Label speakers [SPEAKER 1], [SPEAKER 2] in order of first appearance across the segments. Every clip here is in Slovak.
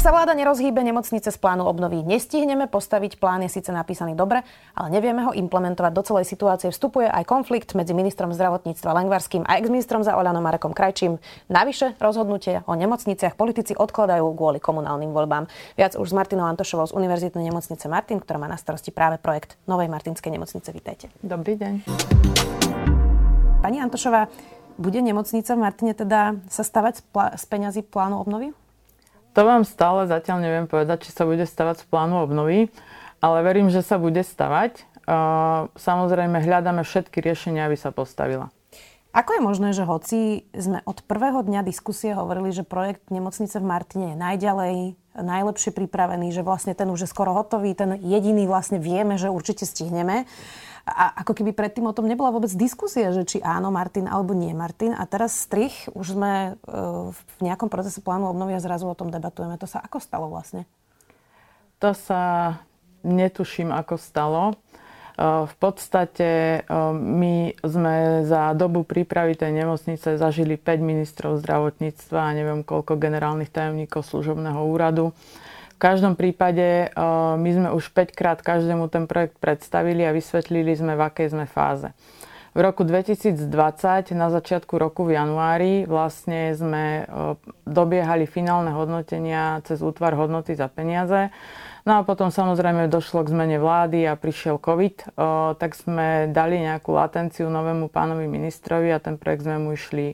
[SPEAKER 1] Ak sa vláda nerozhýbe nemocnice z plánu obnovy, nestihneme postaviť plán, je síce napísaný dobre, ale nevieme ho implementovať. Do celej situácie vstupuje aj konflikt medzi ministrom zdravotníctva Lengvarským a exministrom za Oľanom Marekom Krajčím. Navyše rozhodnutie o nemocniciach politici odkladajú kvôli komunálnym voľbám. Viac už s Martinou Antošovou z Univerzitnej nemocnice Martin, ktorá má na starosti práve projekt Novej Martinskej nemocnice. Vítajte.
[SPEAKER 2] Dobrý deň.
[SPEAKER 1] Pani Antošová, bude nemocnica v Martine teda sa stavať z, peňazí plánu obnovy?
[SPEAKER 2] To vám stále zatiaľ neviem povedať, či sa bude stavať z plánu obnovy, ale verím, že sa bude stavať. Samozrejme, hľadáme všetky riešenia, aby sa postavila.
[SPEAKER 1] Ako je možné, že hoci sme od prvého dňa diskusie hovorili, že projekt nemocnice v Martine je najďalej, najlepšie pripravený, že vlastne ten už je skoro hotový, ten jediný vlastne vieme, že určite stihneme, a ako keby predtým o tom nebola vôbec diskusia, že či áno Martin alebo nie Martin. A teraz strich, už sme e, v nejakom procese plánu obnovy a zrazu o tom debatujeme. To sa ako stalo vlastne?
[SPEAKER 2] To sa netuším, ako stalo. E, v podstate e, my sme za dobu prípravy tej nemocnice zažili 5 ministrov zdravotníctva a neviem koľko generálnych tajomníkov služobného úradu každom prípade eh, my sme už 5 krát každému ten projekt predstavili a vysvetlili sme, v akej sme fáze. V roku 2020, na začiatku roku v januári, vlastne sme eh, dobiehali finálne hodnotenia cez útvar hodnoty za peniaze. No a potom samozrejme došlo k zmene vlády a prišiel COVID, eh, tak sme dali nejakú latenciu novému pánovi ministrovi a ten projekt sme mu išli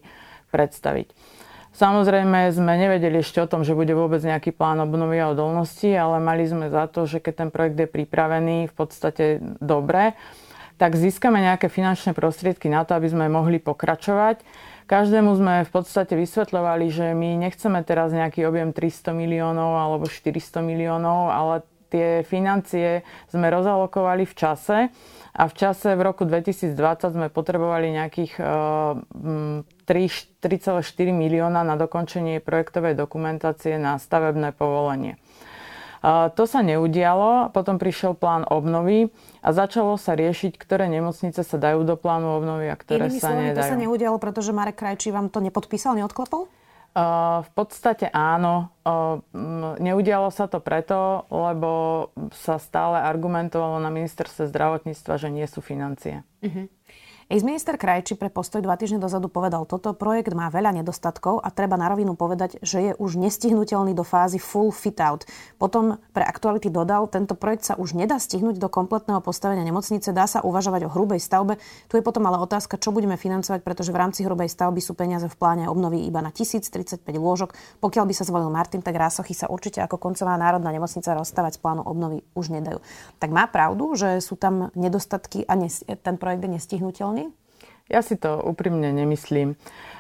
[SPEAKER 2] predstaviť. Samozrejme sme nevedeli ešte o tom, že bude vôbec nejaký plán obnovy a odolnosti, ale mali sme za to, že keď ten projekt je pripravený v podstate dobre, tak získame nejaké finančné prostriedky na to, aby sme mohli pokračovať. Každému sme v podstate vysvetľovali, že my nechceme teraz nejaký objem 300 miliónov alebo 400 miliónov, ale tie financie sme rozalokovali v čase a v čase v roku 2020 sme potrebovali nejakých 3,4 eh, milióna na dokončenie projektovej dokumentácie na stavebné povolenie. To sa neudialo, potom prišiel plán obnovy a začalo sa riešiť, ktoré nemocnice sa dajú do plánu obnovy a ktoré
[SPEAKER 1] Inými
[SPEAKER 2] sa
[SPEAKER 1] slovami,
[SPEAKER 2] nedajú.
[SPEAKER 1] to sa neudialo, pretože Marek Krajčí vám to nepodpísal, neodklepol?
[SPEAKER 2] v podstate áno. neudialo sa to preto, lebo sa stále argumentovalo na ministerstve zdravotníctva, že nie sú financie. Uh-huh.
[SPEAKER 1] Ex-minister Krajči pre postoj dva týždne dozadu povedal, toto projekt má veľa nedostatkov a treba na rovinu povedať, že je už nestihnutelný do fázy full fit out. Potom pre aktuality dodal, tento projekt sa už nedá stihnúť do kompletného postavenia nemocnice, dá sa uvažovať o hrubej stavbe. Tu je potom ale otázka, čo budeme financovať, pretože v rámci hrubej stavby sú peniaze v pláne obnovy iba na 1035 lôžok. Pokiaľ by sa zvolil Martin, tak Rásochy sa určite ako koncová národná nemocnica rozstávať z plánu obnovy už nedajú. Tak má pravdu, že sú tam nedostatky a ten projekt je nestihnutelný?
[SPEAKER 2] Ja si to úprimne nemyslím.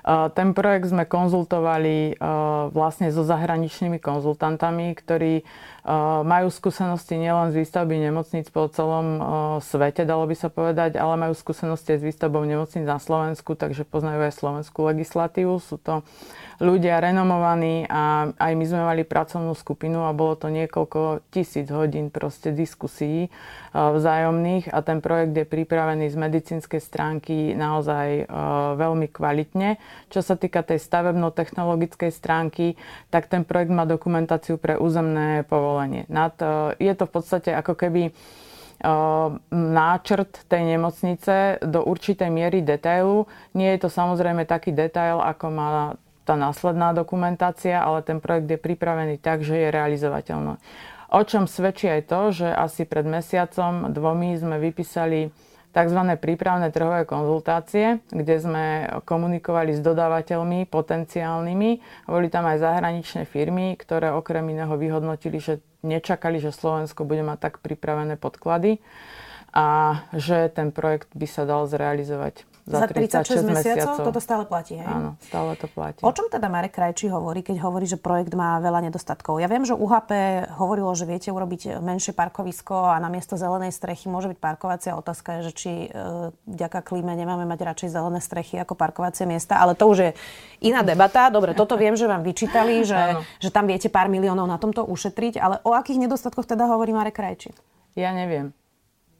[SPEAKER 2] Ten projekt sme konzultovali vlastne so zahraničnými konzultantami, ktorí majú skúsenosti nielen z výstavby nemocníc po celom svete, dalo by sa povedať, ale majú skúsenosti aj s výstavbou nemocníc na Slovensku, takže poznajú aj slovenskú legislatívu. Sú to ľudia renomovaní a aj my sme mali pracovnú skupinu a bolo to niekoľko tisíc hodín proste diskusí vzájomných a ten projekt je pripravený z medicínskej stránky naozaj veľmi kvalitne. Čo sa týka tej stavebno-technologickej stránky, tak ten projekt má dokumentáciu pre územné povolenie. Je to v podstate ako keby náčrt tej nemocnice do určitej miery detailu. Nie je to samozrejme taký detail, ako má tá následná dokumentácia, ale ten projekt je pripravený tak, že je realizovateľný. O čom svedčí aj to, že asi pred mesiacom, dvomi sme vypísali tzv. prípravné trhové konzultácie, kde sme komunikovali s dodávateľmi potenciálnymi. Boli tam aj zahraničné firmy, ktoré okrem iného vyhodnotili, že nečakali, že Slovensko bude mať tak pripravené podklady a že ten projekt by sa dal zrealizovať za, za 36, 36 mesiacov, mesiacov.
[SPEAKER 1] Toto stále platí, hej?
[SPEAKER 2] Áno, stále to platí.
[SPEAKER 1] O čom teda Marek Krajčí hovorí, keď hovorí, že projekt má veľa nedostatkov? Ja viem, že UHP hovorilo, že viete urobiť menšie parkovisko a na miesto zelenej strechy môže byť parkovacia. Otázka je, že či e, vďaka klíme nemáme mať radšej zelené strechy ako parkovacie miesta, ale to už je iná debata. Dobre, toto viem, že vám vyčítali, že, že tam viete pár miliónov na tomto ušetriť, ale o akých nedostatkoch teda hovorí Marek Krajčí?
[SPEAKER 2] Ja neviem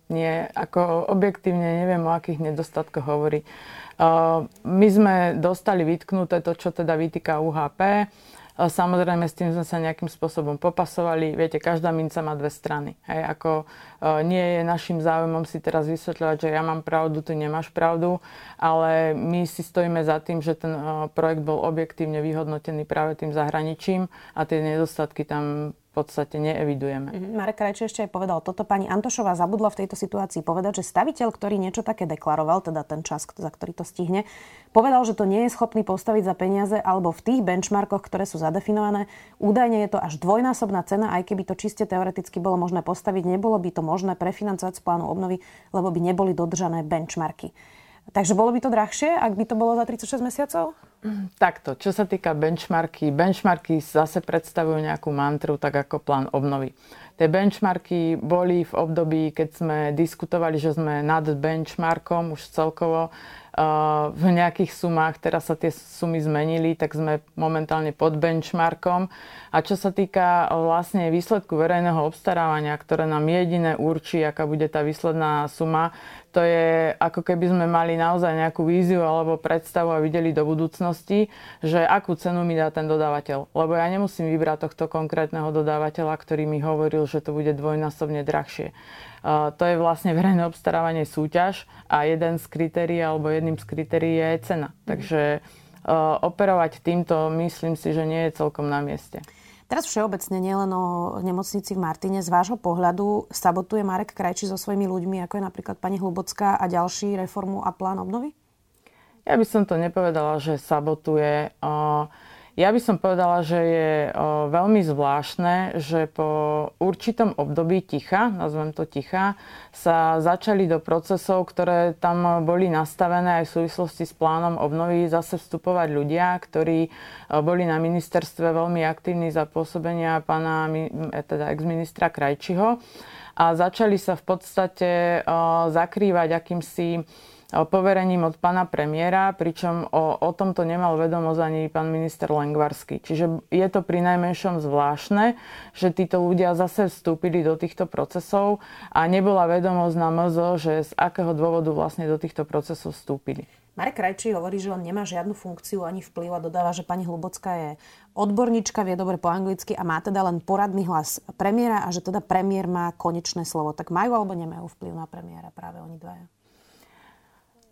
[SPEAKER 2] nie, ako objektívne neviem, o akých nedostatkoch hovorí. My sme dostali vytknuté to, čo teda vytýka UHP. Uh, samozrejme, s tým sme sa nejakým spôsobom popasovali. Viete, každá minca má dve strany. Hej, ako nie je našim záujmom si teraz vysvetľovať, že ja mám pravdu, ty nemáš pravdu, ale my si stojíme za tým, že ten projekt bol objektívne vyhodnotený práve tým zahraničím a tie nedostatky tam podstate neevidujeme.
[SPEAKER 1] Mm-hmm. Marek Krajči ešte aj povedal toto. Pani Antošová zabudla v tejto situácii povedať, že staviteľ, ktorý niečo také deklaroval, teda ten čas, za ktorý to stihne, povedal, že to nie je schopný postaviť za peniaze alebo v tých benchmarkoch, ktoré sú zadefinované. Údajne je to až dvojnásobná cena, aj keby to čiste teoreticky bolo možné postaviť, nebolo by to možné prefinancovať z plánu obnovy, lebo by neboli dodržané benchmarky. Takže bolo by to drahšie, ak by to bolo za 36 mesiacov?
[SPEAKER 2] Takto, čo sa týka benchmarky, benchmarky zase predstavujú nejakú mantru, tak ako plán obnovy. Tie benchmarky boli v období, keď sme diskutovali, že sme nad benchmarkom už celkovo v nejakých sumách, teraz sa tie sumy zmenili, tak sme momentálne pod benchmarkom. A čo sa týka vlastne výsledku verejného obstarávania, ktoré nám jediné určí, aká bude tá výsledná suma, to je ako keby sme mali naozaj nejakú víziu alebo predstavu a videli do budúcnosti, že akú cenu mi dá ten dodávateľ. Lebo ja nemusím vybrať tohto konkrétneho dodávateľa, ktorý mi hovoril, že to bude dvojnásobne drahšie. To je vlastne verejné obstarávanie súťaž a jeden z kritérií alebo jedným z kritérií je cena. Takže operovať týmto myslím si, že nie je celkom na mieste.
[SPEAKER 1] Teraz všeobecne, nielen o nemocnici v Martine, z vášho pohľadu sabotuje Marek Krajči so svojimi ľuďmi, ako je napríklad pani Hlubocká a ďalší reformu a plán obnovy?
[SPEAKER 2] Ja by som to nepovedala, že sabotuje. Uh, ja by som povedala, že je veľmi zvláštne, že po určitom období ticha, nazvem to ticha, sa začali do procesov, ktoré tam boli nastavené aj v súvislosti s plánom obnovy, zase vstupovať ľudia, ktorí boli na ministerstve veľmi aktívni za pôsobenia pána e, teda ex-ministra Krajčiho a začali sa v podstate zakrývať akýmsi poverením od pána premiéra, pričom o, o tomto nemal vedomosť ani pán minister Lengvarsky. Čiže je to pri najmenšom zvláštne, že títo ľudia zase vstúpili do týchto procesov a nebola vedomosť na MZO, že z akého dôvodu vlastne do týchto procesov vstúpili.
[SPEAKER 1] Marek Krajčí hovorí, že on nemá žiadnu funkciu ani vplyv a dodáva, že pani Hlubocká je odborníčka, vie dobre po anglicky a má teda len poradný hlas premiéra a že teda premiér má konečné slovo. Tak majú alebo nemajú vplyv na premiéra práve oni dvaja?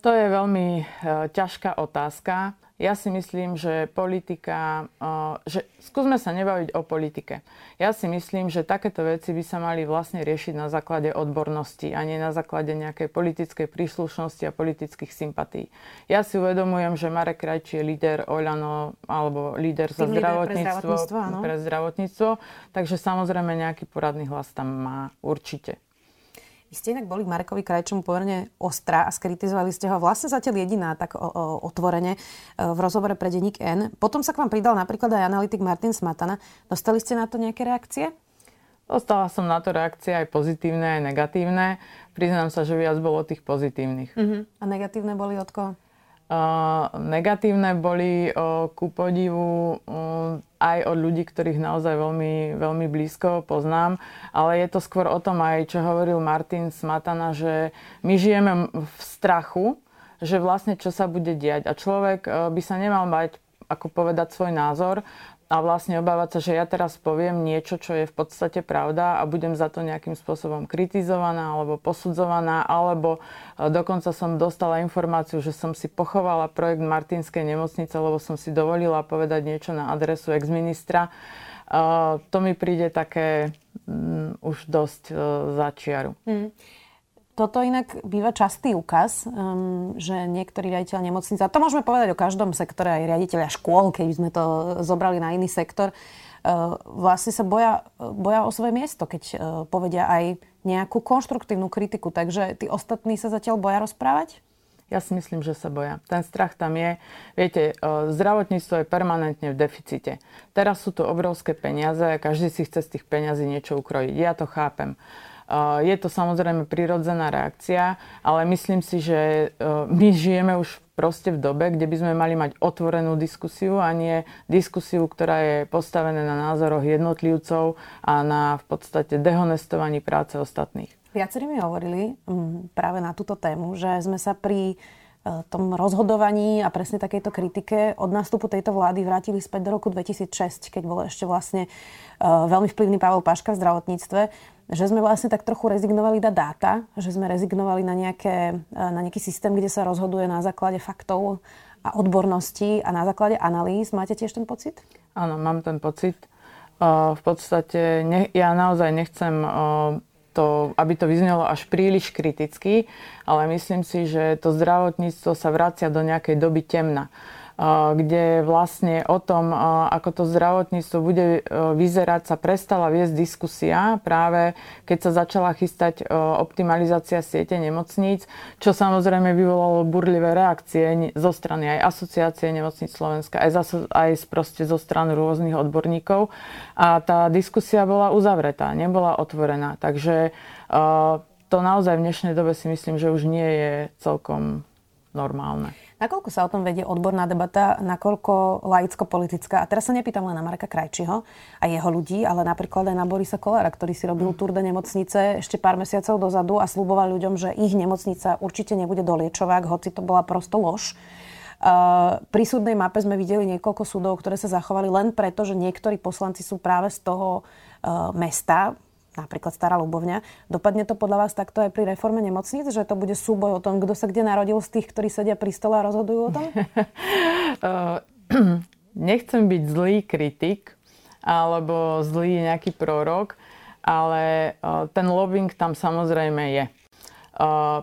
[SPEAKER 2] To je veľmi e, ťažká otázka. Ja si myslím, že politika, e, že skúsme sa nebaviť o politike. Ja si myslím, že takéto veci by sa mali vlastne riešiť na základe odbornosti a nie na základe nejakej politickej príslušnosti a politických sympatí. Ja si uvedomujem, že Marek Krajčí je líder Oľano alebo líder za zdravotníctvo,
[SPEAKER 1] pre zdravotníctvo,
[SPEAKER 2] pre zdravotníctvo, takže samozrejme nejaký poradný hlas tam má určite.
[SPEAKER 1] Vy ste inak boli k Marekovi Krajčomu pomerne ostrá a skritizovali ste ho vlastne zatiaľ jediná tak o, o, otvorene e, v rozhovore pre denník N. Potom sa k vám pridal napríklad aj analytik Martin Smatana. Dostali ste na to nejaké reakcie?
[SPEAKER 2] Dostala som na to reakcie aj pozitívne, aj negatívne. Priznám sa, že viac bolo tých pozitívnych.
[SPEAKER 1] Uh-huh. A negatívne boli od koho?
[SPEAKER 2] Negatívne boli ku podivu aj od ľudí, ktorých naozaj veľmi, veľmi blízko poznám, ale je to skôr o tom aj, čo hovoril Martin Smatana, že my žijeme v strachu, že vlastne čo sa bude diať. A človek by sa nemal mať ako povedať svoj názor, a vlastne obávať sa, že ja teraz poviem niečo, čo je v podstate pravda a budem za to nejakým spôsobom kritizovaná alebo posudzovaná, alebo e, dokonca som dostala informáciu, že som si pochovala projekt Martinskej nemocnice, lebo som si dovolila povedať niečo na adresu ex-ministra. Uh, to mi príde také um, už dosť uh, za čiaru. Mm.
[SPEAKER 1] Toto inak býva častý úkaz, um, že niektorí riaditeľ nemocnice, a to môžeme povedať o každom sektore, aj riaditeľia škôl, keď sme to zobrali na iný sektor, uh, vlastne sa boja, boja o svoje miesto, keď uh, povedia aj nejakú konštruktívnu kritiku. Takže tí ostatní sa zatiaľ boja rozprávať?
[SPEAKER 2] Ja si myslím, že sa boja. Ten strach tam je. Viete, zdravotníctvo je permanentne v deficite. Teraz sú to obrovské peniaze a každý si chce z tých peniazí niečo ukrojiť. Ja to chápem. Je to samozrejme prirodzená reakcia, ale myslím si, že my žijeme už proste v dobe, kde by sme mali mať otvorenú diskusiu a nie diskusiu, ktorá je postavená na názoroch jednotlivcov a na v podstate dehonestovaní práce ostatných.
[SPEAKER 1] Viacerí mi hovorili mm, práve na túto tému, že sme sa pri e, tom rozhodovaní a presne takejto kritike od nástupu tejto vlády vrátili späť do roku 2006, keď bol ešte vlastne veľmi vplyvný Pavel Paška v zdravotníctve, že sme vlastne tak trochu rezignovali na dáta, že sme rezignovali na, nejaké, e, na nejaký systém, kde sa rozhoduje na základe faktov a odborností a na základe analýz. Máte tiež ten pocit?
[SPEAKER 2] Áno, mám ten pocit. V podstate ja naozaj nechcem to, aby to vyznelo až príliš kriticky, ale myslím si, že to zdravotníctvo sa vracia do nejakej doby temna kde vlastne o tom, ako to zdravotníctvo bude e, vyzerať, sa prestala viesť diskusia práve keď sa začala chystať e, optimalizácia siete nemocníc, čo samozrejme vyvolalo burlivé reakcie zo strany aj asociácie nemocníc Slovenska, aj, zaso, aj proste zo strany rôznych odborníkov. A tá diskusia bola uzavretá, nebola otvorená. Takže e, to naozaj v dnešnej dobe si myslím, že už nie je celkom normálne.
[SPEAKER 1] Nakoľko sa o tom vedie odborná debata, nakoľko laicko-politická? A teraz sa nepýtam len na Marka Krajčiho a jeho ľudí, ale napríklad aj na Borisa Kolára, ktorý si robil túr do nemocnice ešte pár mesiacov dozadu a slúboval ľuďom, že ich nemocnica určite nebude doliečovák, hoci to bola prosto lož. Uh, pri súdnej mape sme videli niekoľko súdov, ktoré sa zachovali len preto, že niektorí poslanci sú práve z toho uh, mesta, napríklad Stará Ľubovňa. Dopadne to podľa vás takto aj pri reforme nemocníc, že to bude súboj o tom, kto sa kde narodil z tých, ktorí sedia pri stole a rozhodujú o tom?
[SPEAKER 2] Nechcem byť zlý kritik alebo zlý nejaký prorok, ale ten lobbying tam samozrejme je.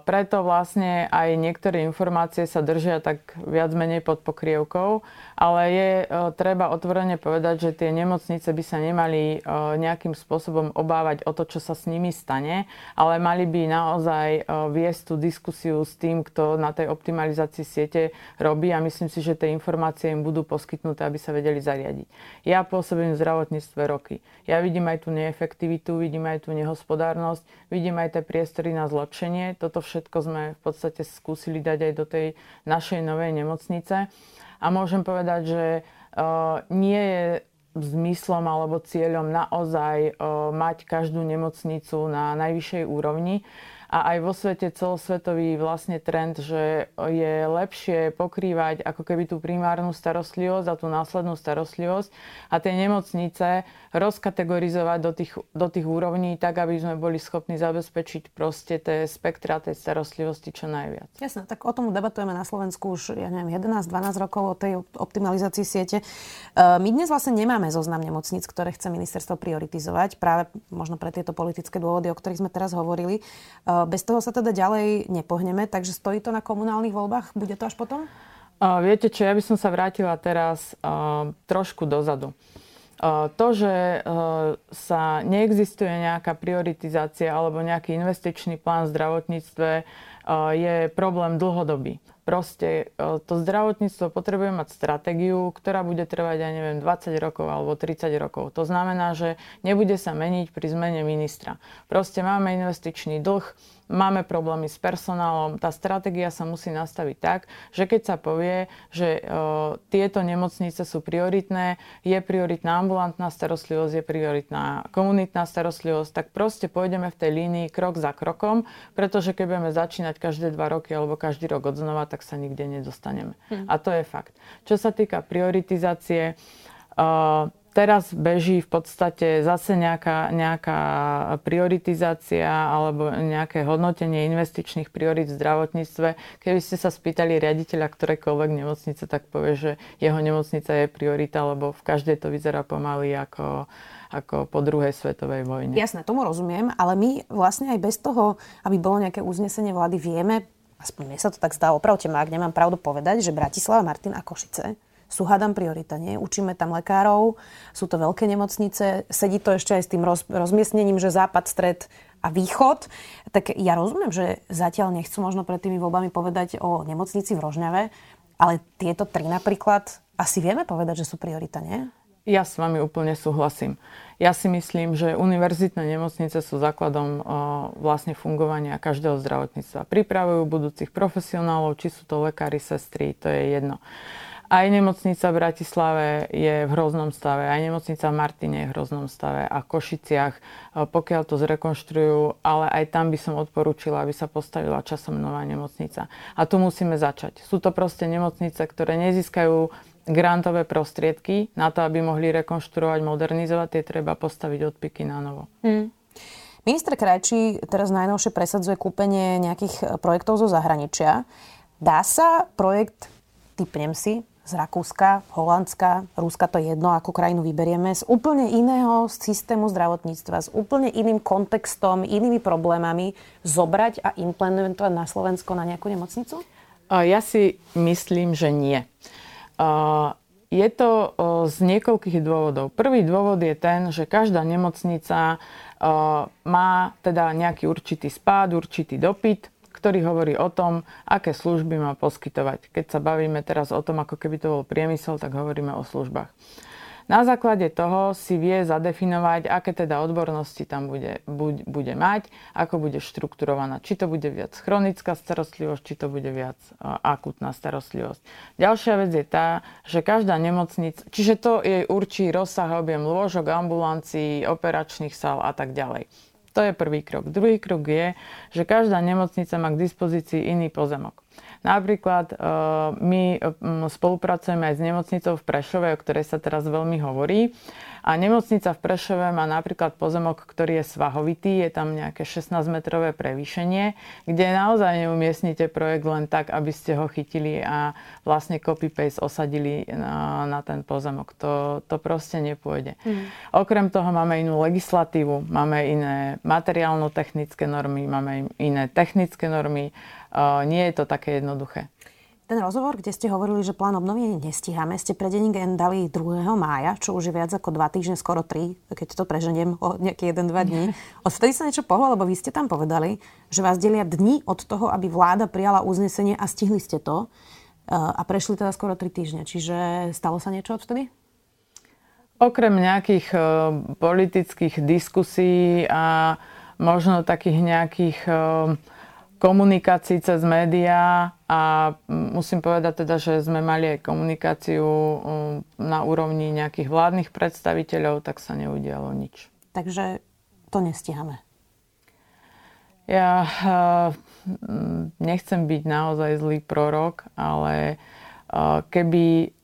[SPEAKER 2] Preto vlastne aj niektoré informácie sa držia tak viac menej pod pokrievkou, ale je treba otvorene povedať, že tie nemocnice by sa nemali nejakým spôsobom obávať o to, čo sa s nimi stane, ale mali by naozaj viesť tú diskusiu s tým, kto na tej optimalizácii siete robí a myslím si, že tie informácie im budú poskytnuté, aby sa vedeli zariadiť. Ja pôsobím v zdravotníctve roky. Ja vidím aj tú neefektivitu, vidím aj tú nehospodárnosť, vidím aj tie priestory na zlepšenie vzdelávanie. Toto všetko sme v podstate skúsili dať aj do tej našej novej nemocnice. A môžem povedať, že uh, nie je zmyslom alebo cieľom naozaj uh, mať každú nemocnicu na najvyššej úrovni, a aj vo svete celosvetový vlastne trend, že je lepšie pokrývať ako keby tú primárnu starostlivosť a tú následnú starostlivosť a tie nemocnice rozkategorizovať do tých, do tých úrovní tak, aby sme boli schopní zabezpečiť proste tie spektra tej starostlivosti čo najviac.
[SPEAKER 1] Jasné, tak o tom debatujeme na Slovensku už, ja neviem, 11-12 rokov o tej optimalizácii siete. E, my dnes vlastne nemáme zoznam nemocníc, ktoré chce ministerstvo prioritizovať, práve možno pre tieto politické dôvody, o ktorých sme teraz hovorili. E, bez toho sa teda ďalej nepohneme, takže stojí to na komunálnych voľbách? Bude to až potom?
[SPEAKER 2] viete čo, ja by som sa vrátila teraz uh, trošku dozadu. To, že sa neexistuje nejaká prioritizácia alebo nejaký investičný plán v zdravotníctve, je problém dlhodobý. Proste to zdravotníctvo potrebuje mať stratégiu, ktorá bude trvať, ja neviem, 20 rokov alebo 30 rokov. To znamená, že nebude sa meniť pri zmene ministra. Proste máme investičný dlh, máme problémy s personálom. Tá stratégia sa musí nastaviť tak, že keď sa povie, že e, tieto nemocnice sú prioritné, je prioritná ambulantná starostlivosť, je prioritná komunitná starostlivosť, tak proste pôjdeme v tej línii krok za krokom, pretože keď budeme začínať každé dva roky alebo každý rok odznova, tak sa nikde nedostaneme. Hmm. A to je fakt. Čo sa týka prioritizácie, uh, teraz beží v podstate zase nejaká, nejaká prioritizácia alebo nejaké hodnotenie investičných priorit v zdravotníctve. Keby ste sa spýtali riaditeľa ktorejkoľvek nemocnice, tak povie, že jeho nemocnica je priorita, lebo v každej to vyzerá pomaly ako ako po druhej svetovej vojne.
[SPEAKER 1] Jasné, tomu rozumiem, ale my vlastne aj bez toho, aby bolo nejaké uznesenie vlády, vieme, aspoň mne sa to tak zdá, opravte ma, ak nemám pravdu povedať, že Bratislava, Martin a Košice sú hádam priorita, nie? Učíme tam lekárov, sú to veľké nemocnice, sedí to ešte aj s tým roz, rozmiestnením, že západ, stred a východ. Tak ja rozumiem, že zatiaľ nechcú možno pred tými voľbami povedať o nemocnici v Rožňave, ale tieto tri napríklad asi vieme povedať, že sú priorita, nie?
[SPEAKER 2] Ja s vami úplne súhlasím. Ja si myslím, že univerzitné nemocnice sú základom o, vlastne fungovania každého zdravotníctva. Pripravujú budúcich profesionálov, či sú to lekári, sestry, to je jedno. Aj nemocnica v Bratislave je v hroznom stave, aj nemocnica v Martine je v hroznom stave a Košiciach, pokiaľ to zrekonštruujú, ale aj tam by som odporúčila, aby sa postavila časom nová nemocnica. A tu musíme začať. Sú to proste nemocnice, ktoré nezískajú grantové prostriedky na to, aby mohli rekonštruovať, modernizovať, tie treba postaviť odpiky na novo. Hmm.
[SPEAKER 1] Minister Krajčí teraz najnovšie presadzuje kúpenie nejakých e, projektov zo zahraničia. Dá sa projekt, typnem si, z Rakúska, Holandska, Ruska, to je jedno, ako krajinu vyberieme, z úplne iného systému zdravotníctva, s úplne iným kontextom, inými problémami zobrať a implementovať na Slovensko na nejakú nemocnicu?
[SPEAKER 2] Ja si myslím, že nie. Je to z niekoľkých dôvodov. Prvý dôvod je ten, že každá nemocnica má teda nejaký určitý spád, určitý dopyt, ktorý hovorí o tom, aké služby má poskytovať. Keď sa bavíme teraz o tom, ako keby to bol priemysel, tak hovoríme o službách. Na základe toho si vie zadefinovať, aké teda odbornosti tam bude, buď, bude mať, ako bude štrukturovaná. Či to bude viac chronická starostlivosť, či to bude viac uh, akutná starostlivosť. Ďalšia vec je tá, že každá nemocnica, čiže to jej určí rozsah, objem lôžok, ambulancií, operačných sál a tak ďalej. To je prvý krok. Druhý krok je, že každá nemocnica má k dispozícii iný pozemok. Napríklad e, my spolupracujeme aj s nemocnicou v Prešove, o ktorej sa teraz veľmi hovorí. A nemocnica v Prešove má napríklad pozemok, ktorý je svahovitý, je tam nejaké 16-metrové prevýšenie, kde naozaj neumiestnite projekt len tak, aby ste ho chytili a vlastne copy-paste osadili na, na ten pozemok. To, to proste nepôjde. Mm. Okrem toho máme inú legislatívu, máme iné materiálno-technické normy, máme iné technické normy nie je to také jednoduché.
[SPEAKER 1] Ten rozhovor, kde ste hovorili, že plán obnovy nestíhame, ste pre denník N dali 2. mája, čo už je viac ako 2 týždne, skoro 3, keď to preženiem o nejaké 1-2 dní. Odvtedy sa niečo pohlo, lebo vy ste tam povedali, že vás delia dni od toho, aby vláda prijala uznesenie a stihli ste to. A prešli teda skoro 3 týždne. Čiže stalo sa niečo odvtedy?
[SPEAKER 2] Okrem nejakých uh, politických diskusí a možno takých nejakých komunikácií cez médiá a musím povedať teda, že sme mali aj komunikáciu um, na úrovni nejakých vládnych predstaviteľov, tak sa neudialo nič.
[SPEAKER 1] Takže to nestíhame.
[SPEAKER 2] Ja uh, nechcem byť naozaj zlý prorok, ale uh, keby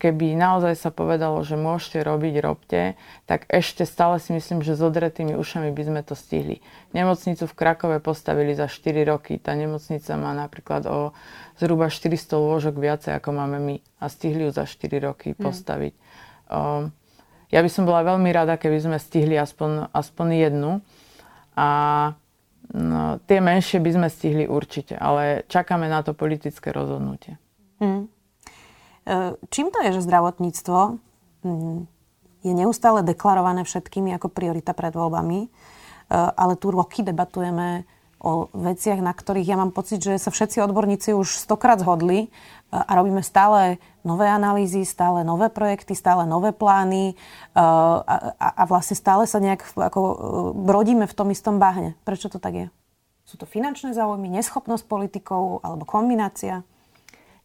[SPEAKER 2] keby naozaj sa povedalo, že môžete robiť, robte, tak ešte stále si myslím, že s odretými ušami by sme to stihli. Nemocnicu v Krakove postavili za 4 roky. Tá nemocnica má napríklad o zhruba 400 lôžok viacej, ako máme my. A stihli ju za 4 roky hm. postaviť. Hmm. Ja by som bola veľmi rada, keby sme stihli aspoň, aspoň jednu. A no, tie menšie by sme stihli určite, ale čakáme na to politické rozhodnutie. Hmm.
[SPEAKER 1] E, čím to je, že zdravotníctvo mm, je neustále deklarované všetkými ako priorita pred voľbami, e, ale tu roky debatujeme o veciach, na ktorých ja mám pocit, že sa všetci odborníci už stokrát zhodli e, a robíme stále nové analýzy, stále nové projekty, stále nové plány a, a, a vlastne stále sa nejak ako brodíme v tom istom bahne. Prečo to tak je? Sú to finančné záujmy, neschopnosť politikov alebo kombinácia?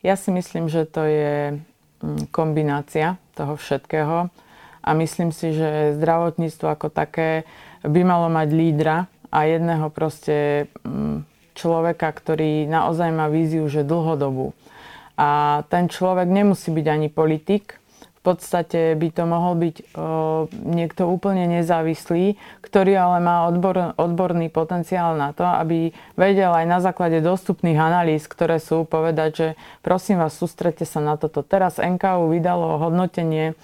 [SPEAKER 2] Ja si myslím, že to je mm, kombinácia toho všetkého a myslím si, že zdravotníctvo ako také by malo mať lídra a jedného proste mm, človeka, ktorý naozaj má víziu, že dlhodobú. A ten človek nemusí byť ani politik, podstate by to mohol byť o, niekto úplne nezávislý, ktorý ale má odbor, odborný potenciál na to, aby vedel aj na základe dostupných analýz, ktoré sú, povedať, že prosím vás, sústrete sa na toto. Teraz NKU vydalo hodnotenie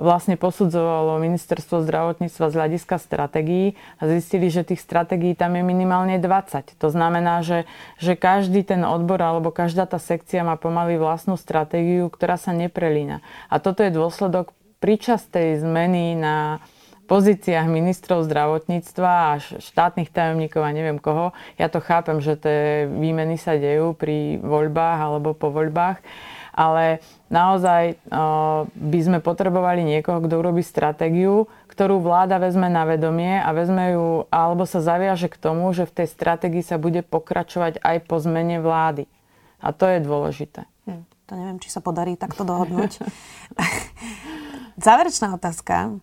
[SPEAKER 2] vlastne posudzovalo ministerstvo zdravotníctva z hľadiska stratégií a zistili, že tých stratégií tam je minimálne 20. To znamená, že, že každý ten odbor alebo každá tá sekcia má pomaly vlastnú stratégiu, ktorá sa neprelína. A toto je dôsledok príčastej zmeny na pozíciách ministrov zdravotníctva a štátnych tajomníkov a neviem koho. Ja to chápem, že tie výmeny sa dejú pri voľbách alebo po voľbách ale naozaj by sme potrebovali niekoho, kto urobí stratégiu, ktorú vláda vezme na vedomie a vezme ju, alebo sa zaviaže k tomu, že v tej stratégii sa bude pokračovať aj po zmene vlády. A to je dôležité.
[SPEAKER 1] Hm, to neviem, či sa podarí takto dohodnúť. Záverečná otázka.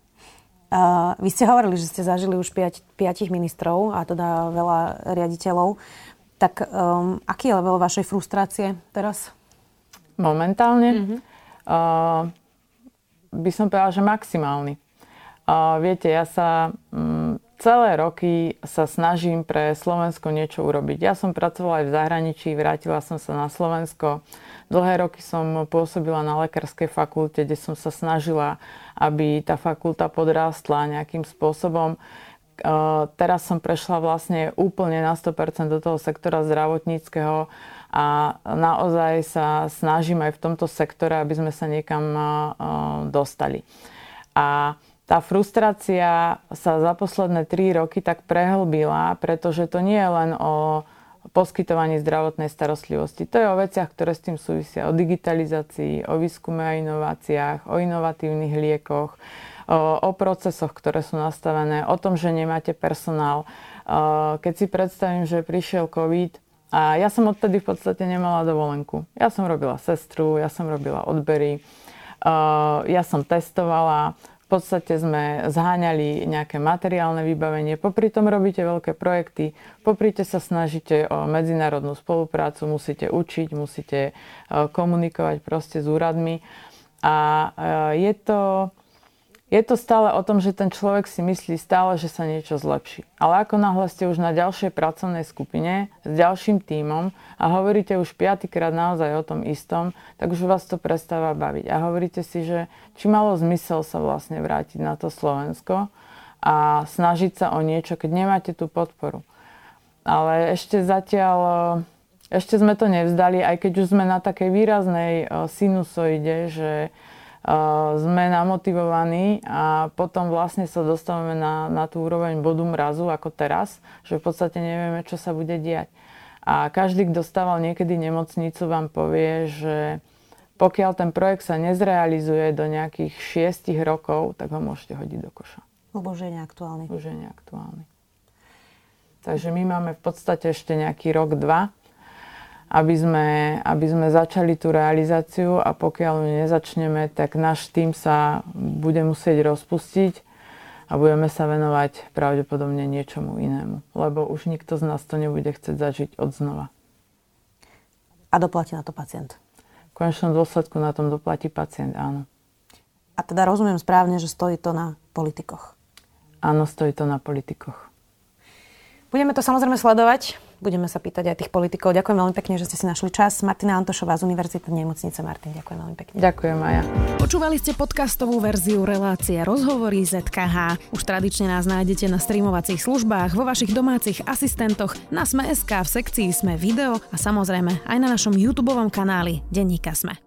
[SPEAKER 1] Uh, vy ste hovorili, že ste zažili už 5, 5 ministrov a teda veľa riaditeľov. Tak um, aký je level vašej frustrácie teraz?
[SPEAKER 2] Momentálne, mm-hmm. uh, by som povedala, že maximálny. Uh, viete, ja sa um, celé roky sa snažím pre Slovensko niečo urobiť. Ja som pracovala aj v zahraničí, vrátila som sa na Slovensko. Dlhé roky som pôsobila na lekárskej fakulte, kde som sa snažila, aby tá fakulta podrástla nejakým spôsobom. Uh, teraz som prešla vlastne úplne na 100% do toho sektora zdravotníckého a naozaj sa snažím aj v tomto sektore, aby sme sa niekam dostali. A tá frustrácia sa za posledné tri roky tak prehlbila, pretože to nie je len o poskytovaní zdravotnej starostlivosti. To je o veciach, ktoré s tým súvisia. O digitalizácii, o výskume a inováciách, o inovatívnych liekoch, o, procesoch, ktoré sú nastavené, o tom, že nemáte personál. Keď si predstavím, že prišiel COVID, a ja som odtedy v podstate nemala dovolenku. Ja som robila sestru, ja som robila odbery, ja som testovala, v podstate sme zháňali nejaké materiálne vybavenie, popri tom robíte veľké projekty, popri sa snažíte o medzinárodnú spoluprácu, musíte učiť, musíte uh, komunikovať proste s úradmi. A uh, je to je to stále o tom, že ten človek si myslí stále, že sa niečo zlepší. Ale ako náhle ste už na ďalšej pracovnej skupine s ďalším tímom a hovoríte už piatýkrát naozaj o tom istom, tak už vás to prestáva baviť. A hovoríte si, že či malo zmysel sa vlastne vrátiť na to Slovensko a snažiť sa o niečo, keď nemáte tú podporu. Ale ešte zatiaľ, ešte sme to nevzdali, aj keď už sme na takej výraznej eh, sinusoide, že sme namotivovaní a potom vlastne sa dostávame na, na tú úroveň bodu mrazu ako teraz, že v podstate nevieme, čo sa bude diať. A každý, kto stával niekedy nemocnicu, vám povie, že pokiaľ ten projekt sa nezrealizuje do nejakých šiestich rokov, tak ho môžete hodiť do koša.
[SPEAKER 1] Lebo už je neaktuálny.
[SPEAKER 2] Už je neaktuálny. Takže my máme v podstate ešte nejaký rok, dva, aby sme, aby sme začali tú realizáciu a pokiaľ ju nezačneme, tak náš tým sa bude musieť rozpustiť a budeme sa venovať pravdepodobne niečomu inému. Lebo už nikto z nás to nebude chcieť zažiť od znova.
[SPEAKER 1] A doplatí na to pacient?
[SPEAKER 2] V konečnom dôsledku na tom doplatí pacient, áno.
[SPEAKER 1] A teda rozumiem správne, že stojí to na politikoch?
[SPEAKER 2] Áno, stojí to na politikoch.
[SPEAKER 1] Budeme to samozrejme sledovať. Budeme sa pýtať aj tých politikov. Ďakujem veľmi pekne, že ste si našli čas. Martina Antošová z Univerzity nemocnice. Martin, ďakujem veľmi pekne.
[SPEAKER 2] Ďakujem, Maja.
[SPEAKER 1] Počúvali ste podcastovú verziu relácie Rozhovory ZKH. Už tradične nás nájdete na streamovacích službách, vo vašich domácich asistentoch, na Sme.sk, v sekcii Sme video a samozrejme aj na našom YouTube kanáli Denníka Sme.